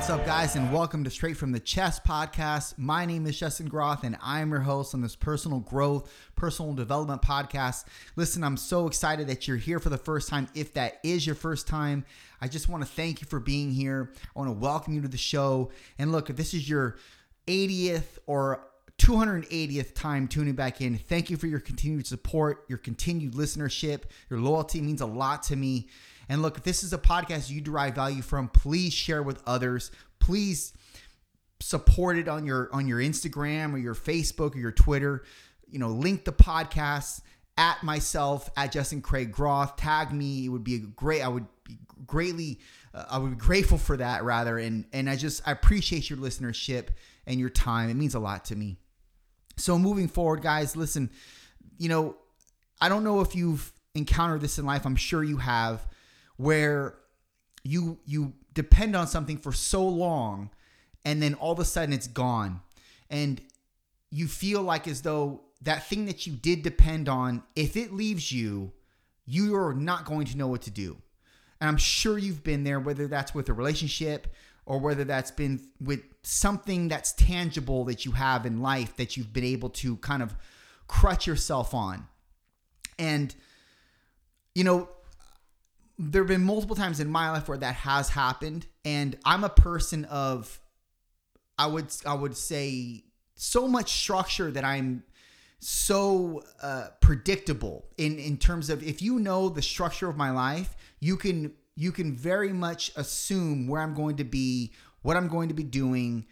What's up, guys, and welcome to Straight from the Chest podcast. My name is Justin Groth, and I'm your host on this personal growth, personal development podcast. Listen, I'm so excited that you're here for the first time. If that is your first time, I just want to thank you for being here. I want to welcome you to the show. And look, if this is your 80th or 280th time tuning back in, thank you for your continued support, your continued listenership. Your loyalty means a lot to me. And look, if this is a podcast you derive value from, please share with others. Please support it on your on your Instagram or your Facebook or your Twitter. You know, link the podcast at myself at Justin Craig Groth. Tag me. It would be great. I would be greatly. Uh, I would be grateful for that rather. And and I just I appreciate your listenership and your time. It means a lot to me. So moving forward, guys, listen. You know, I don't know if you've encountered this in life. I'm sure you have where you you depend on something for so long and then all of a sudden it's gone. And you feel like as though that thing that you did depend on if it leaves you you're not going to know what to do. And i'm sure you've been there whether that's with a relationship or whether that's been with something that's tangible that you have in life that you've been able to kind of crutch yourself on. And you know there have been multiple times in my life where that has happened and i'm a person of i would i would say so much structure that i'm so uh, predictable in in terms of if you know the structure of my life you can you can very much assume where i'm going to be what i'm going to be doing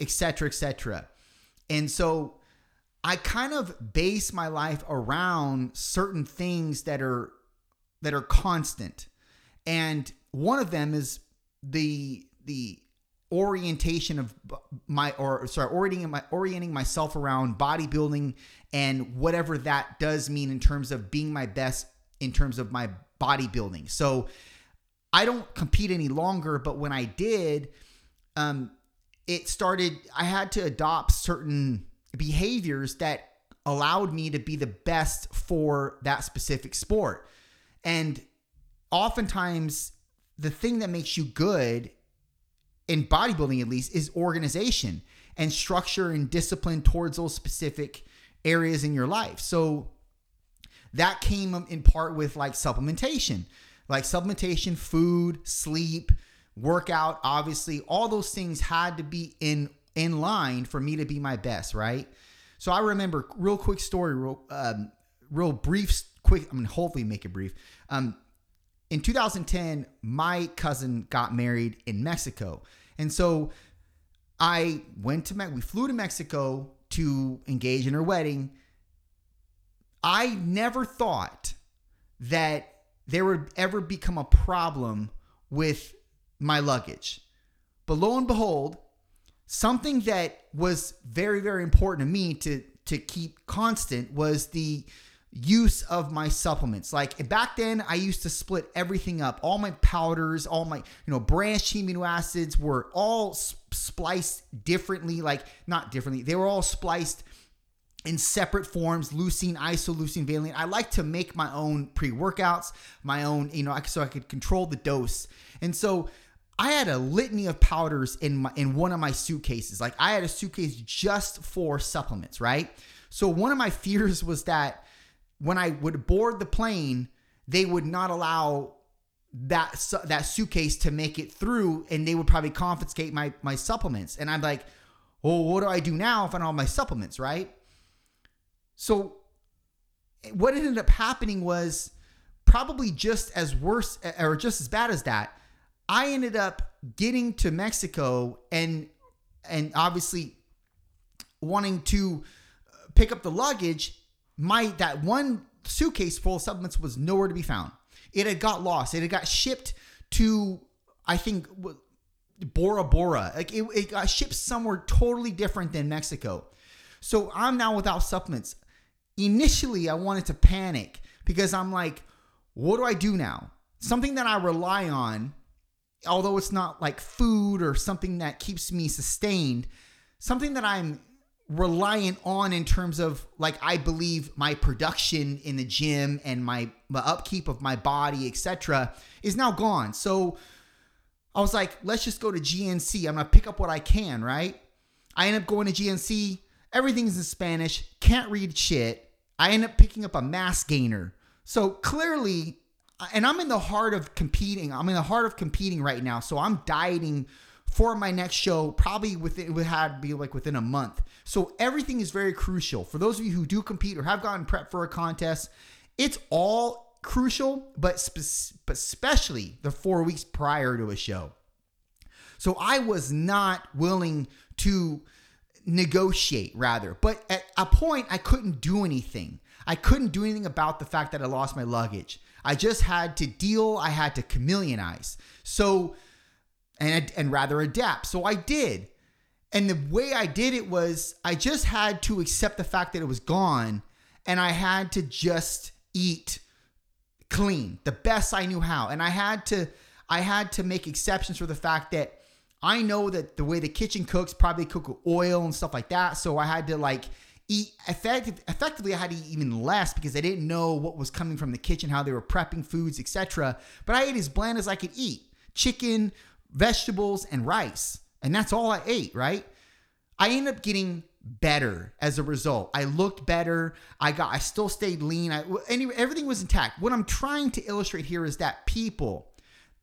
etc etc and so i kind of base my life around certain things that are that are constant. And one of them is the the orientation of my or sorry orienting my orienting myself around bodybuilding and whatever that does mean in terms of being my best in terms of my bodybuilding. So I don't compete any longer, but when I did, um, it started. I had to adopt certain behaviors that allowed me to be the best for that specific sport. And oftentimes, the thing that makes you good in bodybuilding, at least, is organization and structure and discipline towards those specific areas in your life. So that came in part with like supplementation, like supplementation, food, sleep, workout. Obviously, all those things had to be in in line for me to be my best, right? So I remember real quick story, real um, real brief quick, I'm gonna hopefully make it brief. Um, in 2010, my cousin got married in Mexico, and so I went to we flew to Mexico to engage in her wedding. I never thought that there would ever become a problem with my luggage. But lo and behold, something that was very, very important to me to, to keep constant was the use of my supplements. Like back then, I used to split everything up. All my powders, all my, you know, branched amino acids were all spliced differently. Like, not differently, they were all spliced in separate forms leucine isoleucine valine i like to make my own pre-workouts my own you know so i could control the dose and so i had a litany of powders in my in one of my suitcases like i had a suitcase just for supplements right so one of my fears was that when I would board the plane, they would not allow that that suitcase to make it through, and they would probably confiscate my my supplements. And I'm like, well, what do I do now if I don't have my supplements, right? So, what ended up happening was probably just as worse or just as bad as that. I ended up getting to Mexico and and obviously wanting to pick up the luggage my that one suitcase full of supplements was nowhere to be found. It had got lost. It had got shipped to I think Bora Bora. Like it, it got shipped somewhere totally different than Mexico. So I'm now without supplements. initially I wanted to panic because I'm like, what do I do now? Something that I rely on, although it's not like food or something that keeps me sustained, something that I'm reliant on in terms of like I believe my production in the gym and my, my upkeep of my body, etc., is now gone. So I was like, let's just go to GNC. I'm gonna pick up what I can, right? I end up going to GNC. Everything's in Spanish. Can't read shit. I end up picking up a mass gainer. So clearly, and I'm in the heart of competing. I'm in the heart of competing right now. So I'm dieting for my next show. Probably within it would have to be like within a month. So everything is very crucial for those of you who do compete or have gotten prep for a contest. It's all crucial, but, spe- especially the four weeks prior to a show. So I was not willing to negotiate rather. But at a point, I couldn't do anything. I couldn't do anything about the fact that I lost my luggage. I just had to deal, I had to chameleonize. So, and, and rather adapt. So I did. And the way I did it was I just had to accept the fact that it was gone and I had to just eat clean, the best I knew how. And I had to I had to make exceptions for the fact that I know that the way the kitchen cooks probably cook with oil and stuff like that. So I had to like eat effective, effectively I had to eat even less because I didn't know what was coming from the kitchen, how they were prepping foods, etc. But I ate as bland as I could eat. Chicken, vegetables, and rice. And that's all I ate, right? I ended up getting better as a result. I looked better. I got I still stayed lean. I anyway, everything was intact. What I'm trying to illustrate here is that people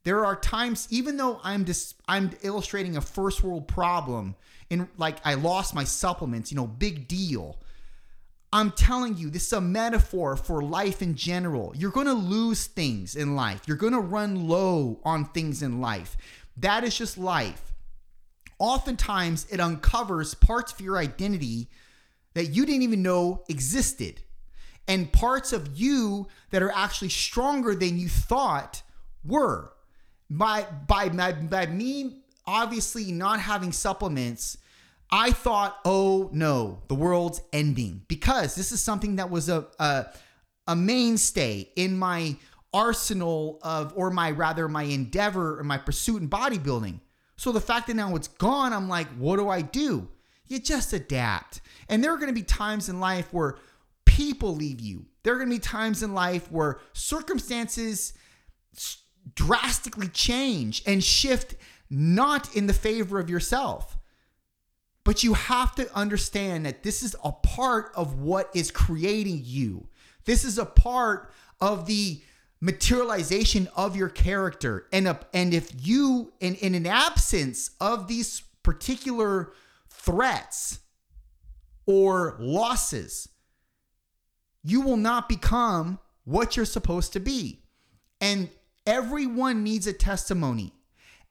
there are times, even though I'm just I'm illustrating a first world problem, in like I lost my supplements, you know, big deal. I'm telling you, this is a metaphor for life in general. You're going to lose things in life. You're going to run low on things in life. That is just life. Oftentimes, it uncovers parts of your identity that you didn't even know existed, and parts of you that are actually stronger than you thought were by by by, by me obviously not having supplements I thought, oh no, the world's ending because this is something that was a, a, a mainstay in my arsenal of, or my rather my endeavor or my pursuit in bodybuilding. So the fact that now it's gone, I'm like, what do I do? You just adapt. And there are going to be times in life where people leave you. There are going to be times in life where circumstances drastically change and shift not in the favor of yourself. But you have to understand that this is a part of what is creating you. This is a part of the materialization of your character. And, and if you, in, in an absence of these particular threats or losses, you will not become what you're supposed to be. And Everyone needs a testimony.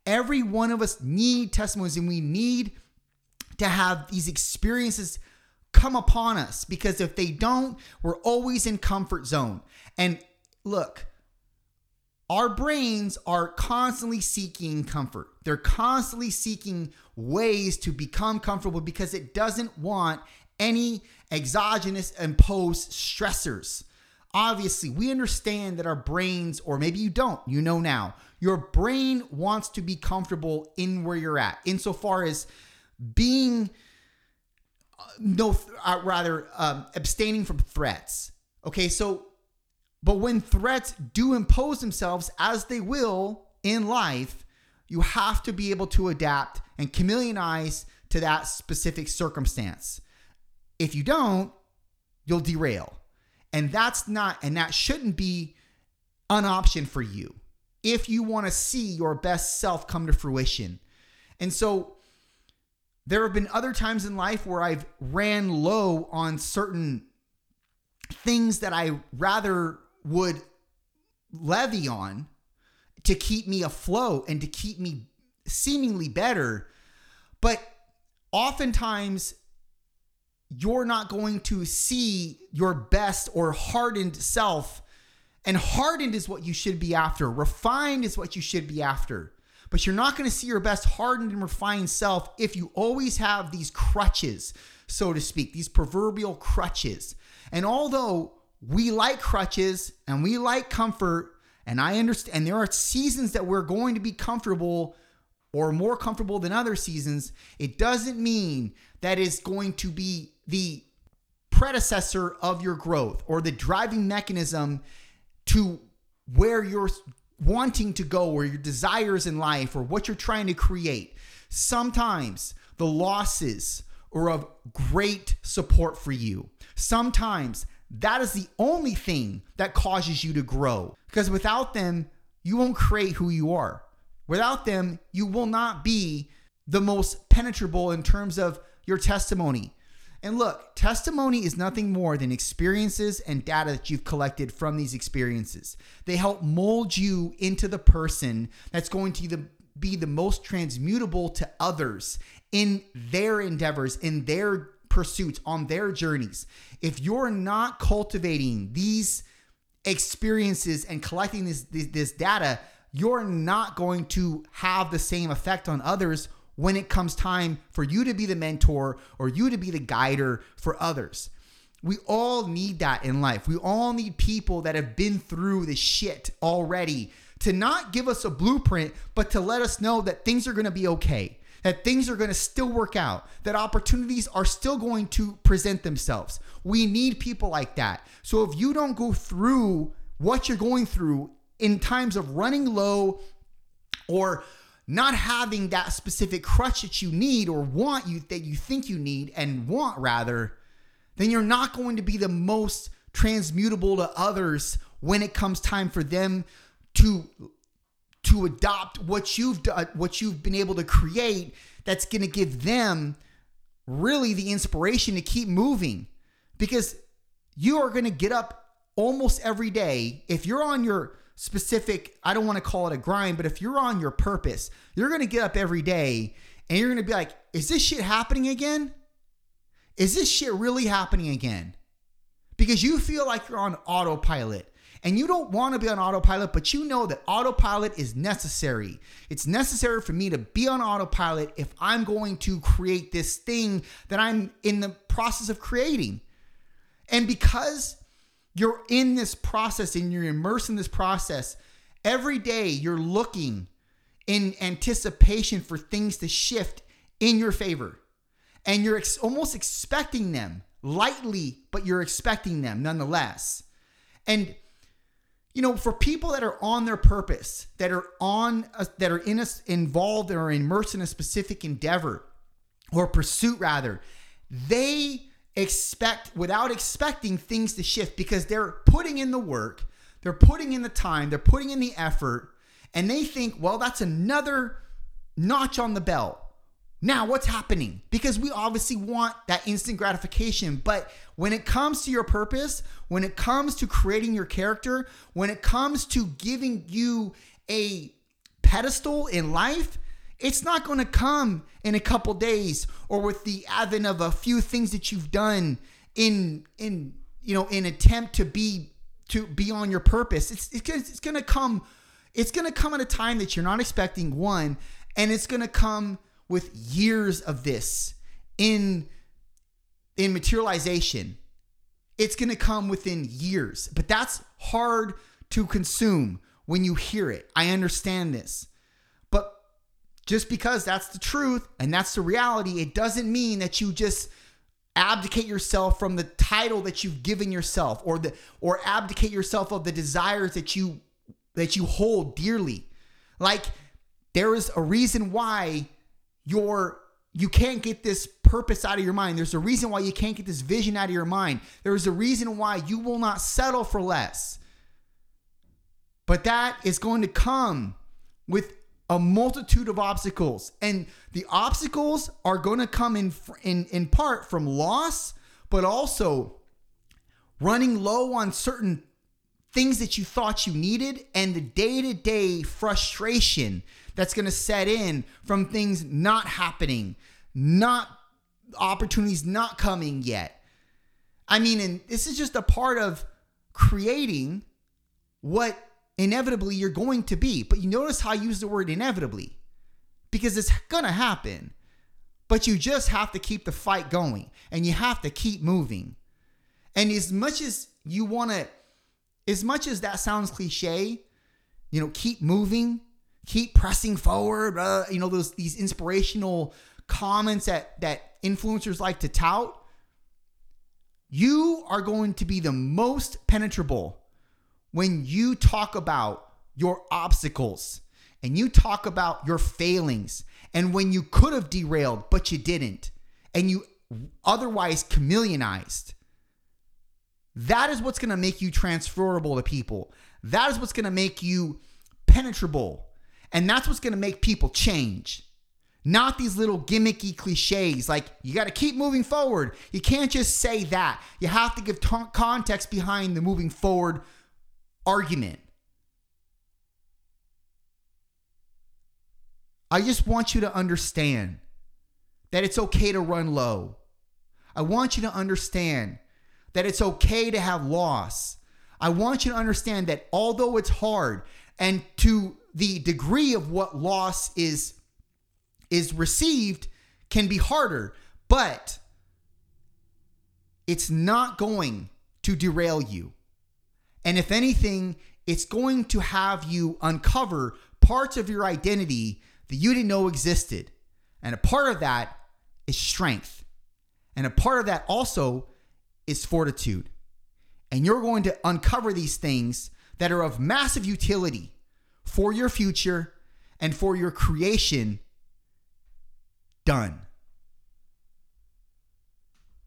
Every one of us need testimonies and we need to have these experiences come upon us because if they don't, we're always in comfort zone. And look, our brains are constantly seeking comfort. They're constantly seeking ways to become comfortable because it doesn't want any exogenous imposed stressors. Obviously, we understand that our brains, or maybe you don't, you know now, your brain wants to be comfortable in where you're at, insofar as being uh, no, uh, rather um, abstaining from threats. Okay, so, but when threats do impose themselves, as they will in life, you have to be able to adapt and chameleonize to that specific circumstance. If you don't, you'll derail. And that's not, and that shouldn't be an option for you if you want to see your best self come to fruition. And so there have been other times in life where I've ran low on certain things that I rather would levy on to keep me afloat and to keep me seemingly better. But oftentimes you're not going to see your best or hardened self. And hardened is what you should be after. Refined is what you should be after. But you're not going to see your best hardened and refined self if you always have these crutches. so to speak, these proverbial crutches. And although we like crutches and we like comfort, and I understand, and there are seasons that we're going to be comfortable or more comfortable than other seasons, it doesn't mean that is going to be the predecessor of your growth or the driving mechanism to where you're wanting to go or your desires in life or what you're trying to create. Sometimes the losses are of great support for you. Sometimes that is the only thing that causes you to grow because without them, you won't create who you are. Without them, you will not be the most penetrable in terms of your testimony. And look, testimony is nothing more than experiences and data that you've collected from these experiences. They help mold you into the person that's going to be the most transmutable to others in their endeavors, in their pursuits, on their journeys. If you're not cultivating these experiences and collecting this, this, this data, you're not going to have the same effect on others when it comes time for you to be the mentor or you to be the guider for others. We all need that in life. We all need people that have been through the shit already to not give us a blueprint, but to let us know that things are going to be okay, that things are going to still work out, that opportunities are still going to present themselves. We need people like that. So if you don't go through what you're going through in times of running low or not having that specific crutch that you need or want you that you think you need and want rather, then you're not going to be the most transmutable to others when it comes time for them to to adopt what you've done, uh, what you've been able to create that's going to give them really the inspiration to keep moving because you are going to get up almost every day if you're on your specific, I don't want to call it a grind, but if you're on your purpose, you're going to get up every day and you're going to be like, is this shit happening again? Is this shit really happening again? Because you feel like you're on autopilot and you don't want to be on autopilot, but you know that autopilot is necessary. It's necessary for me to be on autopilot if I'm going to create this thing that I'm in the process of creating. And because you're in this process and you're immersed in this process. Every day you're looking in anticipation for things to shift in your favor. And you're ex- almost expecting them lightly, but you're expecting them nonetheless. And you know, for people that are on their purpose, that are on, a, that are in us involved or immersed in a specific endeavor or pursuit, rather, they expect without expecting things to shift because they're putting in the work, they're putting in the time, they're putting in the effort, and they think, well, that's another notch on the belt. Now, what's happening? Because we obviously want that instant gratification. But when it comes to your purpose, when it comes to creating your character, when it comes to giving you a pedestal in life, it's not going to come in a couple days or with the advent of a few things that you've done in in you know in attempt to be to be on your purpose. It's it's, it's going to come it's going to come at a time that you're not expecting one and it's going to come with years of this in in materialization. It's going to come within years, but that's hard to consume when you hear it. I understand this But just because that's the truth and that's the reality, it doesn't mean that you just abdicate yourself from the title that you've given yourself or the or abdicate yourself of the desires that you that you hold dearly. Like there is a reason why you're you can't get this purpose out of your mind. There's a reason why you can't get this vision out of your mind. There's a reason why you will not settle for less. But that is going to come with a multitude of obstacles and the obstacles are going to come in in in part from loss but also running low on certain things that you thought you needed and the day-to-day frustration that's going to set in from things not happening not opportunities not coming yet i mean and this is just a part of creating what inevitably you're going to be. But you notice how I use the word inevitably because it's going to happen. But you just have to keep the fight going and you have to keep moving. And as much as you want to, as much as that sounds cliche, you know, keep moving, keep pressing forward, uh, you know, those these inspirational comments that that influencers like to tout, you are going to be the most penetrable when you talk about your obstacles and you talk about your failings and when you could have derailed but you didn't and you otherwise chameleonized that is what's going to make you transferable to people. That is what's going to make you penetrable. And that's what's going to make people change. Not these little gimmicky cliches like you got to keep moving forward. You can't just say that. You have to give t- context behind the moving forward argument. I just want you to understand that it's okay to run low. I want you to understand that it's okay to have loss. I want you to understand that although it's hard and to the degree of what loss is is received can be harder, but it's not going to derail you. And if anything, it's going to have you uncover parts of your identity that you didn't know existed. And a part of that is strength. And a part of that also is fortitude. And you're going to uncover these things that are of massive utility for your future and for your creation done.